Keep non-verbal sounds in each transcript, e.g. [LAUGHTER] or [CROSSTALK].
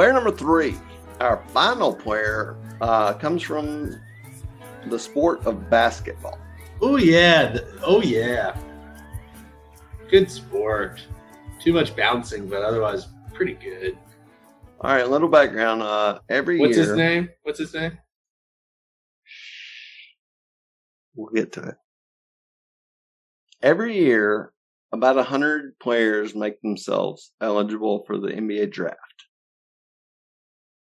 Player number three, our final player, uh, comes from the sport of basketball. Oh yeah. Oh yeah. Good sport. Too much bouncing, but otherwise pretty good. All right, little background. Uh, every What's year, his name? What's his name? we'll get to it. Every year, about a hundred players make themselves eligible for the NBA draft.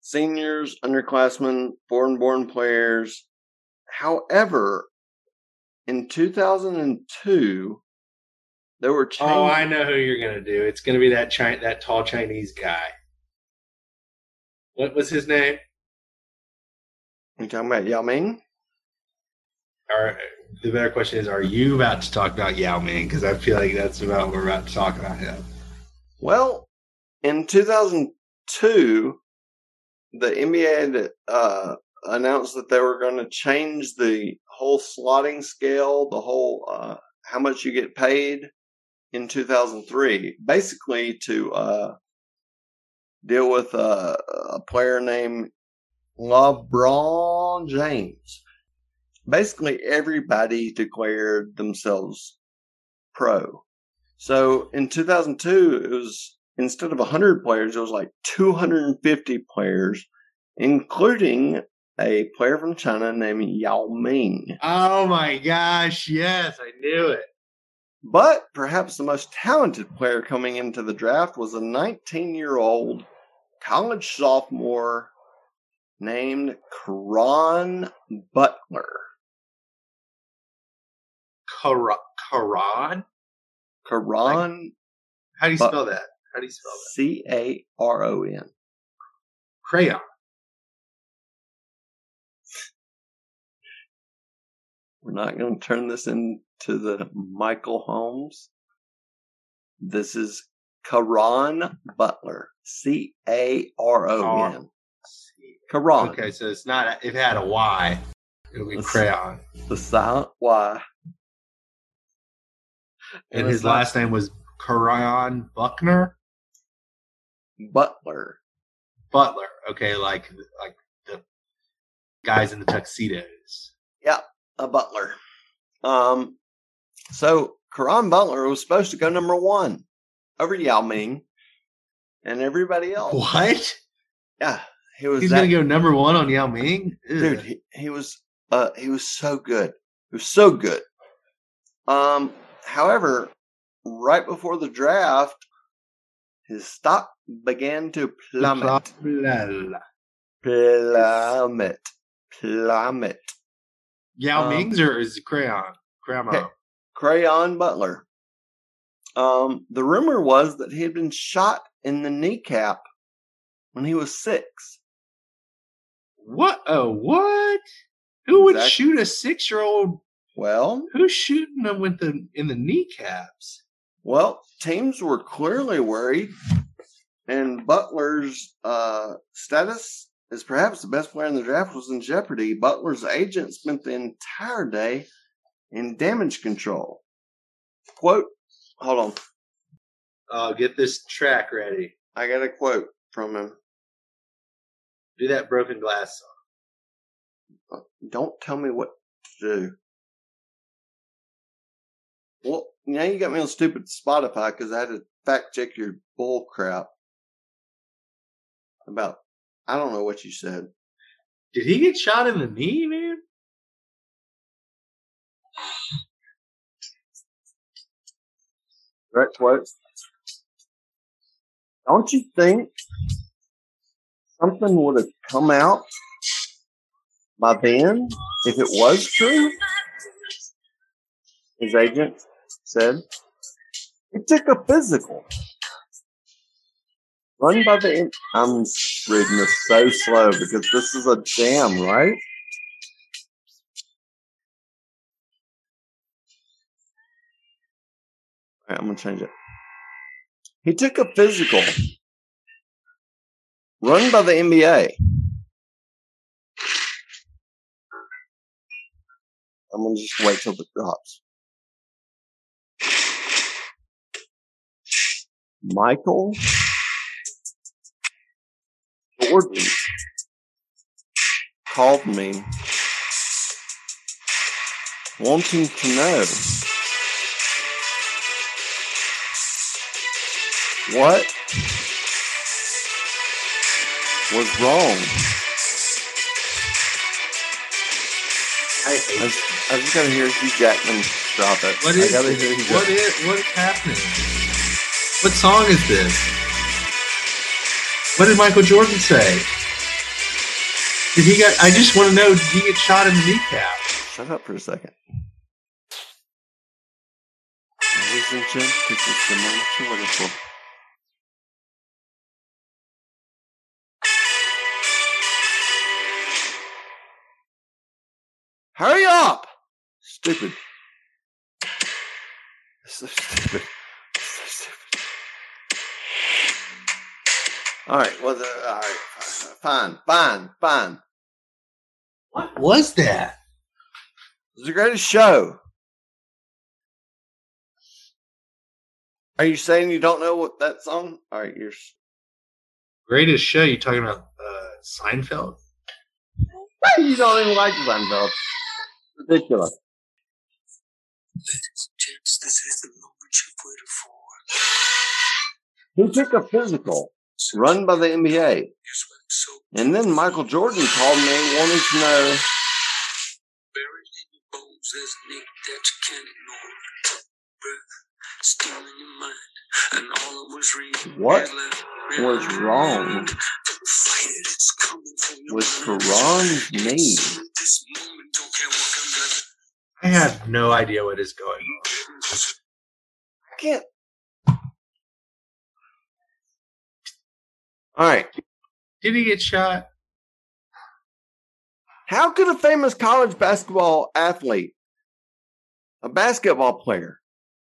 Seniors, underclassmen, foreign-born players. However, in 2002, there were changes. Oh, I know who you're gonna do. It's gonna be that Chi- that tall Chinese guy. What was his name? You talking about Yao Ming? Or the better question is, are you about to talk about Yao Ming? Because I feel like that's about what we're about to talk about him. Well, in 2002, the NBA had, uh, announced that they were going to change the whole slotting scale, the whole uh, how much you get paid in 2003, basically to uh, deal with uh, a player named LeBron James. Basically, everybody declared themselves pro. So in 2002, it was instead of 100 players, it was like 250 players, including a player from China named Yao Ming. Oh my gosh! Yes, I knew it. But perhaps the most talented player coming into the draft was a 19 year old college sophomore named Caron Butler. Kara- Caron. Caron, How do you spell that? How do you spell that? C A R O N. Crayon. We're not going to turn this into the Michael Holmes. This is Caron Butler. C A R O N. Caron. Okay, so it's not. If it had a Y, it would be Let's- crayon. The silent Y. And it's his last name was Caron Buckner Butler. Butler. Okay, like like the guys in the tuxedos. Yeah, a Butler. Um, so Caron Butler was supposed to go number one over Yao Ming and everybody else. What? Yeah, he was He's that gonna go number one on Yao Ming, dude he, he was uh he was so good he was so good um however right before the draft his stock began to plummet Blah. plummet plummet Yao Um, Ming's or is crayon? Crayon. Crayon butler um the rumor was that he had been shot in the kneecap when he was six What? Oh, what? Who would Exactly. shoot a six-year-old? well Who's shooting them with the in the kneecaps? Well, teams were clearly worried, and Butler's uh, status as perhaps the best player in the draft was in jeopardy. Butler's agent spent the entire day in damage control. Quote, hold on, Oh, get this track ready. I got a quote from him. Do that broken glass song. Don't tell me what to do. Well, now you got me on stupid Spotify because I had to fact check your bull crap about, I don't know what you said. Did he get shot in the knee, man? Right quote. Don't you think something would have come out by then if it was true? His agent said. He took a physical. Run by the. in- I'm reading this so slow because this is a jam, right? right, I'm gonna change it. He took a physical run by the NBA. I'm gonna just wait till it drops. Michael Jordan called me wanting to know what was wrong. I I hate just, I just gotta hear Hugh Jackman drop it. What I is gotta hear Hugh What Jackman. is what is happening? What song is this? What did Michael Jordan say? Did he get? I just want to know. Did he get shot in the kneecap? Shut up for a second. Ladies and gents, this is the moment. Hurry up! Stupid. So [LAUGHS] stupid. All right. Well, the, all right. Fine. Fine. Fine. What was that? It's the greatest show. Are you saying you don't know what that song? All right, you're. Greatest show? You talking about uh, Seinfeld? You don't even like Seinfeld. Ridiculous. Gents, this is the moment you've waited for. He took a physical run by the NBA, You're sweating so and then Michael Jordan called me, wanted to know buried in your bones, there's an ache that you can't ignore. Breath still in your mind, and all that was real What is was behind. wrong Fight it, it's coming from your with. Caron's knee. It's in this moment, don't care what comes after. I have no idea what is going on. I can't. All right. Did he get shot? How could a famous college basketball athlete, a basketball player,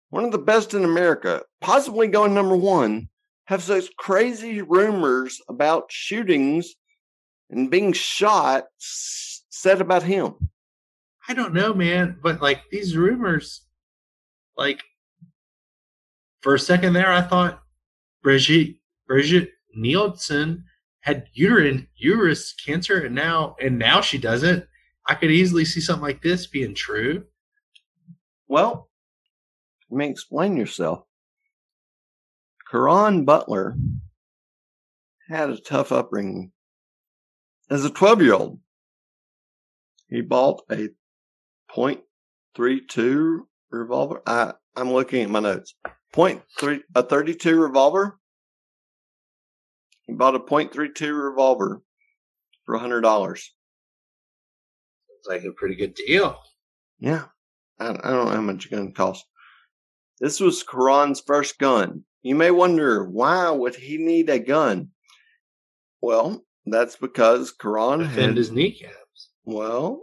one of the best in America, possibly going number one, have such crazy rumors about shootings and being shot said about him? I don't know, man. But like these rumors, like for a second there, I thought Brigitte Brigitte Nielsen had uterine uterus cancer, and now and now she doesn't. I could easily see something like this being true. Well, you may explain yourself. Caron Butler had a tough upbringing. As a 12 year old, he bought a .32 revolver. I, I'm looking at my notes. Point three, a 32 revolver. He bought a .32 revolver for $100. It's like a pretty good deal. Yeah. I, I don't know how much a gun costs. This was Caron's first gun. You may wonder why would he need a gun? Well, that's because Caron Defend had his kneecaps. well,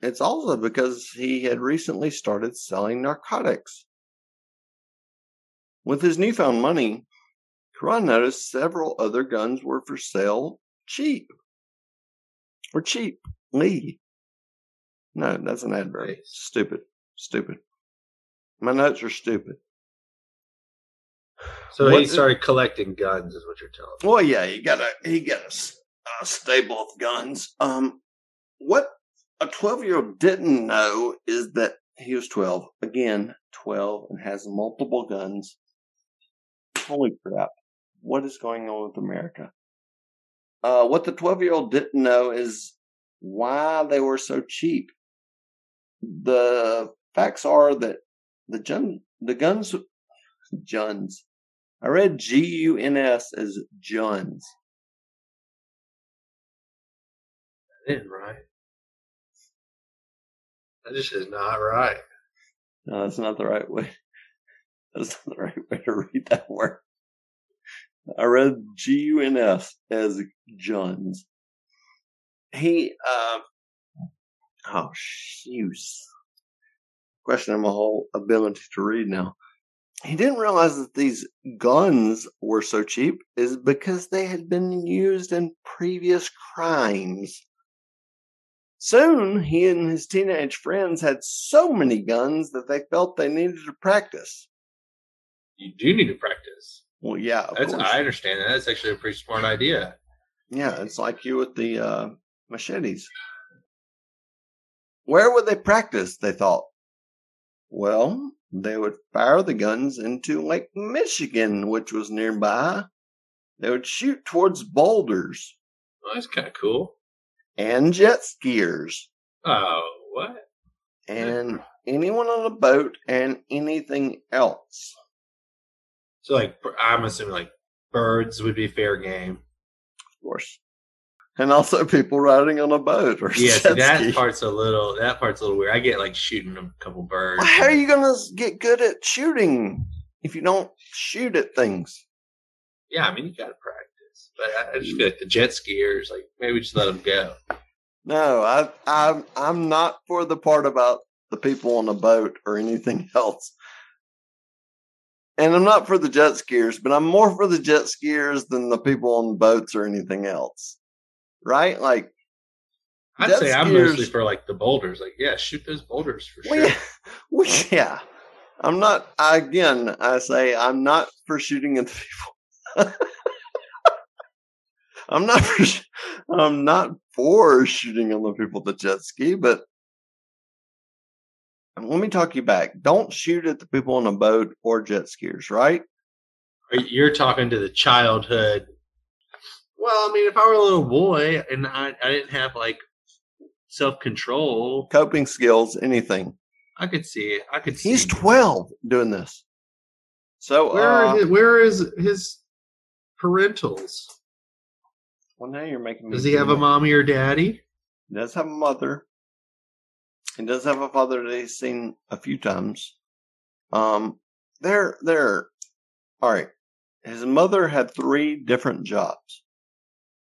it's also because he had recently started selling narcotics. With his newfound money, Caron noticed several other guns were for sale cheap. Or cheap. Lee. No, that's an adverb. Nice. Stupid. Stupid. My notes are stupid. So What he started collecting guns, is what you're telling me. Well, yeah, he got a he got a, a stable of guns. Um, what a twelve year old didn't know is that he was twelve again, twelve, and has multiple guns. Holy crap! What is going on with America? Uh, what the twelve year old didn't know is why they were so cheap. The facts are that the gun, the guns, guns. I read G U N S as Juns. That isn't right. That just is not right. No, that's not the right way. [LAUGHS] That's not the right way to read that word. I read G U N S as Juns. He, uh, oh, shoes. questioning my whole ability to read now. He didn't realize that these guns were so cheap is because they had been used in previous crimes. Soon, he and his teenage friends had so many guns that they felt they needed to practice. You do need to practice. Well, yeah, of That's course. I understand that. That's actually a pretty smart idea. Yeah, it's like you with the uh, machetes. Where would they practice? They thought. Well, they would fire the guns into Lake Michigan, which was nearby. They would shoot towards boulders Well, that's kind of cool. and jet skiers Oh, what? and anyone on a boat and anything else. So, like, I'm assuming like birds would be fair game. Of course. And also people riding on a boat or Yeah, see, that ski. part's a little that part's a little weird. I get like shooting a couple birds. Well, how are you going to get good at shooting if you don't shoot at things? Yeah, I mean you got to practice, but I, I just feel like the jet skiers, like maybe just let them go. No, I, I'm I'm not for the part about the people on a boat or anything [LAUGHS] else. And I'm not for the jet skiers, but I'm more for the jet skiers than the people on boats or anything else. Right? Like, I'd say I'm skiers- mostly for like the boulders. Like, yeah, shoot those boulders for well, sure. yeah, [LAUGHS] well, yeah. I'm not. I, again, I say I'm not for shooting at the people. [LAUGHS] I'm not for. I'm not for shooting on the people that jet ski, but let me talk you back. Don't shoot at the people on a boat or jet skiers, right? You're talking to the childhood. Well, I mean, if I were a little boy and I, I didn't have like self control, Coping skills, anything. I could see it. I could see. He's it. 12 doing this. So, Where uh, is it? Where is his parentals? well, now you're making me. Does he have a mommy or daddy? He does have a mother. He does have a father that he's seen a few times. Um, they're they're all right. His mother had three different jobs,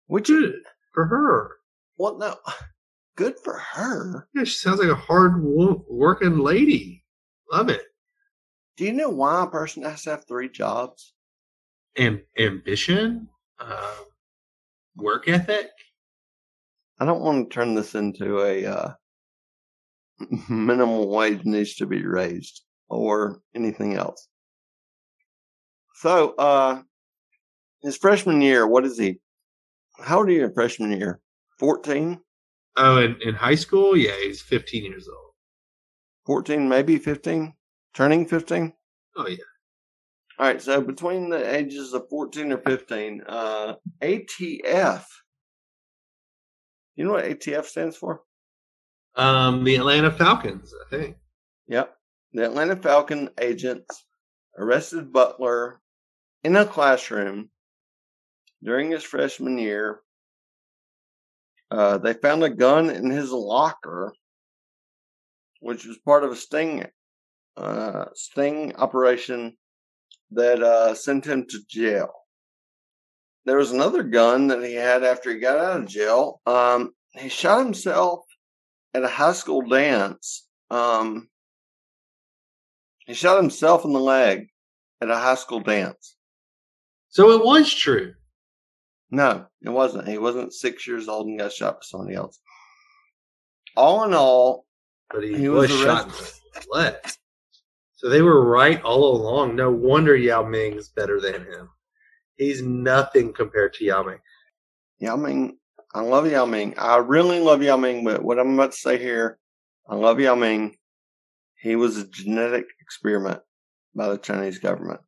which Good for her. well, no, [SIGHS] good for her. Yeah, she sounds like a hard working lady. Love it. Do you know why a person has to have three jobs? Am- ambition, uh, work ethic. I don't want to turn this into a uh, minimum wage needs to be raised or anything else. So, uh, his freshman year, what is he? How old are you in freshman year? 14? Oh, in, in high school, yeah, he's 15 years old. 14, maybe 15? Turning 15? Oh yeah, All right, so between the ages of 14 or 15, uh, ATF. You know what ATF stands for? Um, the Atlanta Falcons, I think. Yep. The Atlanta Falcon agents arrested Butler in a classroom during his freshman year. Uh, they found a gun in his locker, which was part of a sting uh, sting operation that uh, sent him to jail. There was another gun that he had after he got out of jail. Um, he shot himself at a high school dance. Um, he shot himself in the leg at a high school dance. So it was true. No, it wasn't. He wasn't six years old and got shot by somebody else. All in all, But he, He was, was shot in the leg. So they were right all along. No wonder Yao Ming is better than him. He's nothing compared to Yao Ming. Yao Ming, I love Yao Ming. I really love Yao Ming, but what I'm about to say here, I love Yao Ming. He was a genetic experiment by the Chinese government.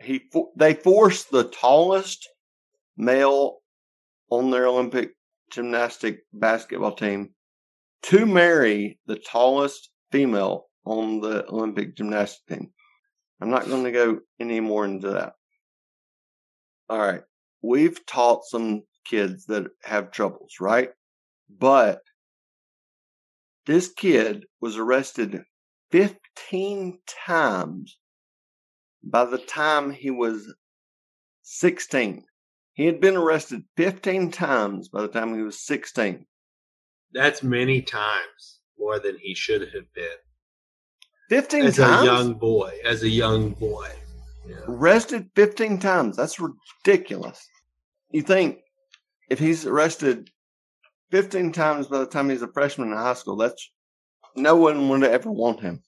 He they forced the tallest male on their Olympic gymnastic basketball team to marry the tallest female on the Olympic gymnastic team. I'm not going to go any more into that. All right. We've taught some kids that have troubles, right? But this kid was arrested 15 times by the time he was 16. He had been arrested 15 times by the time he was 16. That's many times more than he should have been. 15 as times? a young boy. As a young boy. Yeah. arrested 15 times. That's ridiculous. You think if he's arrested 15 times by the time he's a freshman in high school, that's no one would ever want him.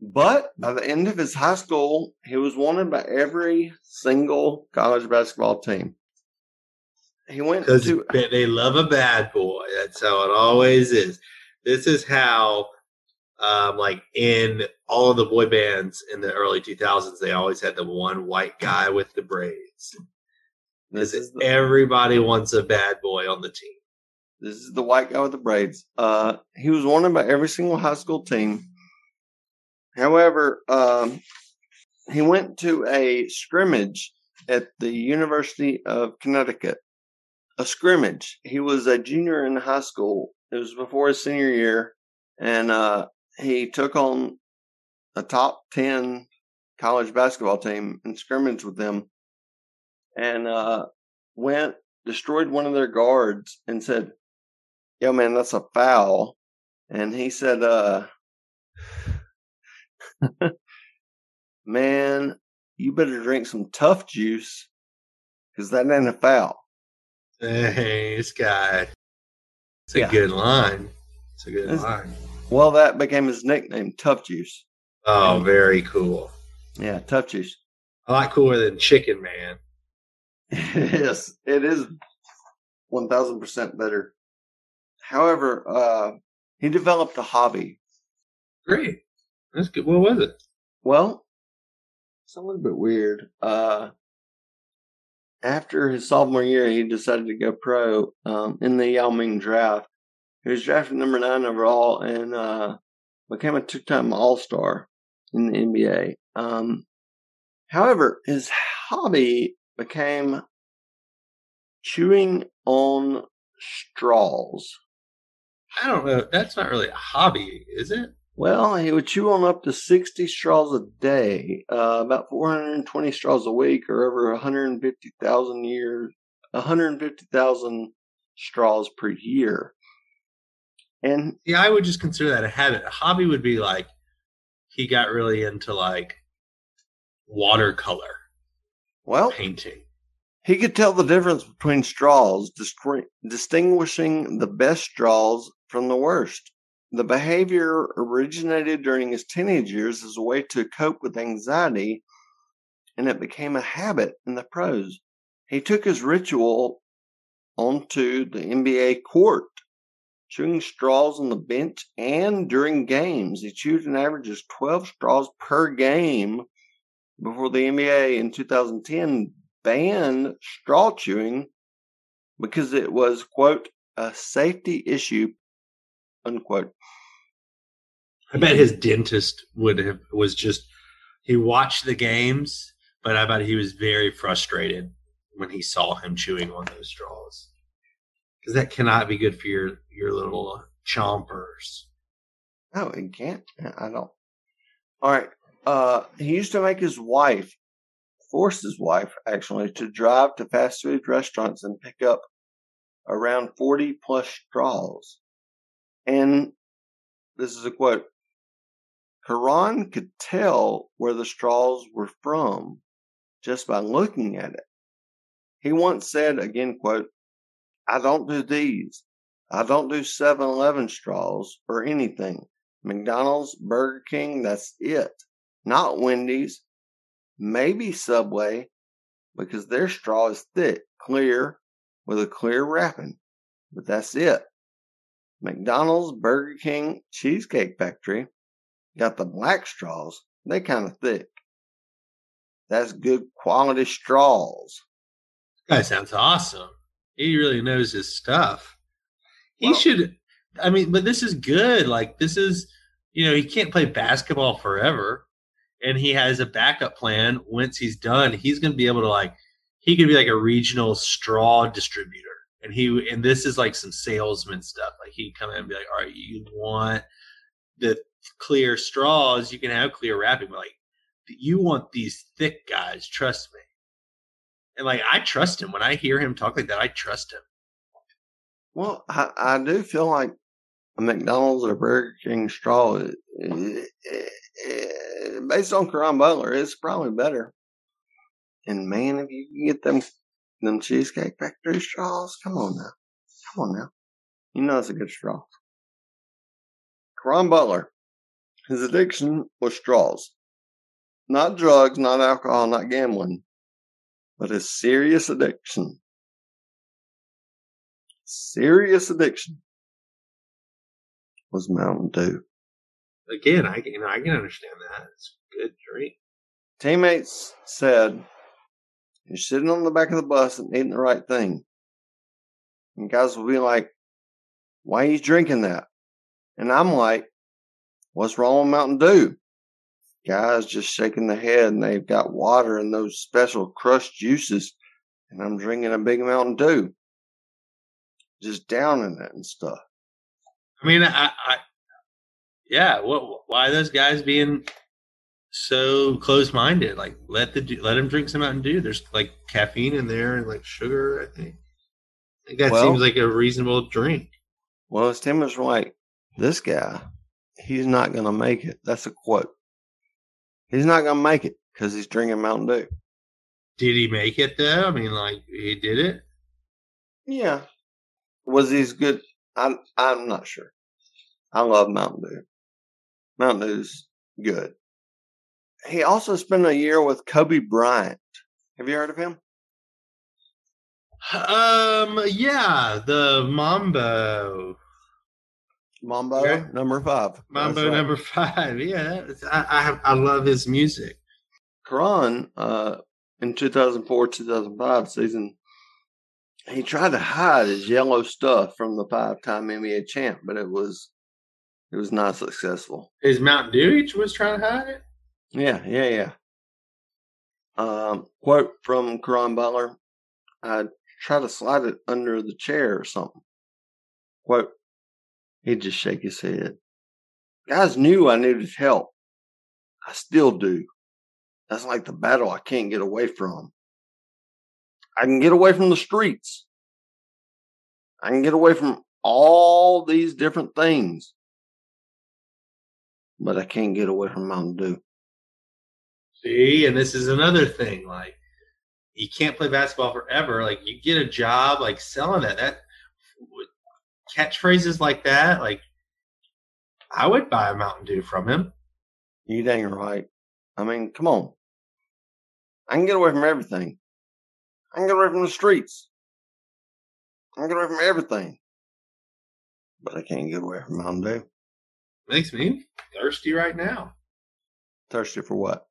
But by the end of his high school, he was wanted by every single college basketball team. He went to they love a bad boy. That's how it always is. This is how, um, like in all of the boy bands in the early 2000s, they always had the one white guy with the braids. This is the, everybody wants a bad boy on the team. This is the white guy with the braids. Uh, he was wanted by every single high school team. However, um, he went to a scrimmage at the University of Connecticut. A scrimmage. He was a junior in high school. It was before his senior year, and uh, he took on a top ten college basketball team and scrimmaged with them, and uh, went destroyed one of their guards and said, yo man that's a foul and he said uh [LAUGHS] man you better drink some tough juice because that ain't a foul Hey, this guy. It's a Yeah. good line. It's a good This- line. well that became his nickname tough juice Oh, very cool. yeah tough juice A lot cooler than Chicken Man. [LAUGHS] yes it is 1000% better however uh he developed a hobby Great. That's good. What was it? Well, it's a little bit weird. Uh, after his sophomore year, he decided to go pro um, in the Yao Ming draft. He was drafted number nine overall and uh, became a two-time All-Star in the NBA. Um, however, his hobby became chewing on straws. I don't know. That's not really a hobby, is it? Well, he would chew on up to 60 straws a day, uh, about 420 straws a week, or over 150,000 years, 150,000 straws per year. And Yeah, I would just consider that a habit. A hobby would be like he got really into like watercolor well, painting. he could tell the difference between straws, discri- distinguishing the best straws from the worst. The behavior originated during his teenage years as a way to cope with anxiety, and it became a habit in the pros. He took his ritual onto the NBA court, chewing straws on the bench and during games. He chewed an average of 12 straws per game before the NBA in 2010 banned straw chewing because it was, quote, a safety issue, unquote. I bet his dentist would have was just he watched the games, but I bet he was very frustrated when he saw him chewing on those straws. Because that cannot be good for your your little chompers. No, it can't. I don't. All right. Uh, he used to make his wife, force his wife actually, to drive to fast food restaurants and pick up around 40 plus straws. And this is a quote Caron could tell where the straws were from just by looking at it. He once said, again, quote, I don't do these. I don't do 7 Eleven straws or anything. McDonald's, Burger King, that's it. Not Wendy's. Maybe Subway, because their straw is thick, clear, with a clear wrapping. But that's it. McDonald's, Burger King, Cheesecake Factory got the black straws. They kind of thick. That's good quality straws. Guy sounds awesome. He really knows his stuff. He Well- should. I mean, but this is good. Like this is, you know, he can't play basketball forever, and he has a backup plan. Once he's done, he's going to be able to like, he could be like a regional straw distributor, and he and this is like some salesman stuff. Like he'd come in and be like, all right, you want the clear straws, you can have clear wrapping, but like you want these thick guys. Trust me. And like I trust him when I hear him talk like that. I trust him. Well, I, I do feel like a McDonald's or Burger King straw, it, it, Eh, based on Caron Butler, it's probably better. And man, if you can get them them cheesecake factory straws, come on now, come on now, you know it's a good straw. Caron Butler, his addiction was straws, not drugs, not alcohol, not gambling, but his serious addiction, serious addiction, was Mountain Dew. Again, I can you know I can understand that. It's a good drink. teammates said, You're sitting on the back of the bus and eating the right thing. And guys will be like, Why are you drinking that? And I'm like, What's wrong with Mountain Dew? Guys just shaking their head and they've got water and those special crushed juices. And I'm drinking a big Mountain Dew. Just downing it and stuff. I mean, I, I yeah. What? Why are those guys being so close-minded? Like, let the let them drink some Mountain Dew. There's like caffeine in there and like sugar. I think. I think that Well- seems like a reasonable drink. Well, as Tim was like, this guy, he's not going to make it. That's a quote. He's not going to make it because he's drinking Mountain Dew. Did he make it though? I mean, like he did it. Yeah. Was he as good? I'm, I'm not sure. I love Mountain Dew. Mountain Dew's good. He also spent a year with Kobe Bryant. Have you heard of him? Um. Yeah. The Mambo. Mambo, Yeah. number five. Mambo right. number five. Yeah. I I, have, I love his music. Caron, uh, in 2004 2005 season, he tried to hide his yellow stuff from the five time NBA champ, but it was it was not successful. His Mountain Dew each was trying to hide it. Yeah, yeah, yeah. Um, quote from Caron Butler I try to slide it under the chair or something. Quote, he'd just shake his head. Guys knew I needed help. I still do. That's like the battle I can't get away from. I can get away from the streets. I can get away from all these different things. But I can't get away from Mountain Dew. See, and this is another thing. Like, you can't play basketball forever. Like, you get a job, like selling that. That catchphrases like that. Like, I would buy a Mountain Dew from him. You dang right. I mean, come on. I can get away from everything. I can get away from the streets. I can get away from everything. But I can't get away from Mountain Dew. Makes me thirsty right now. Thirsty for what?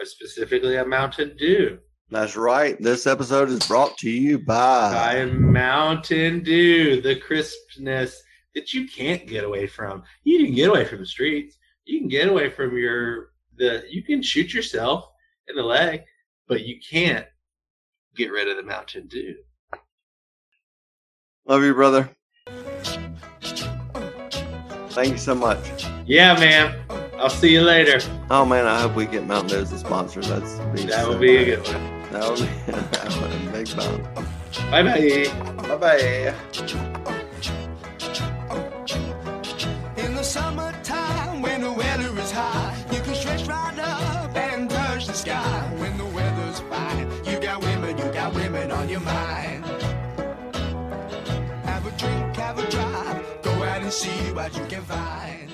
Uh, Specifically, a Mountain Dew. That's right. This episode is brought to you by. By Mountain Dew, the crispness that you can't get away from. You can get away from the streets. You can get away from your the. You can shoot yourself in the leg, but you can't get rid of the Mountain Dew. Love you, brother. Thank you so much. Yeah, man. I'll see you later. Oh man, I hope we get Mountain Dew as a sponsor. That's That would be a good one. That would be, [LAUGHS] that would be a big bump. Bye bye. Bye bye. See what you can find.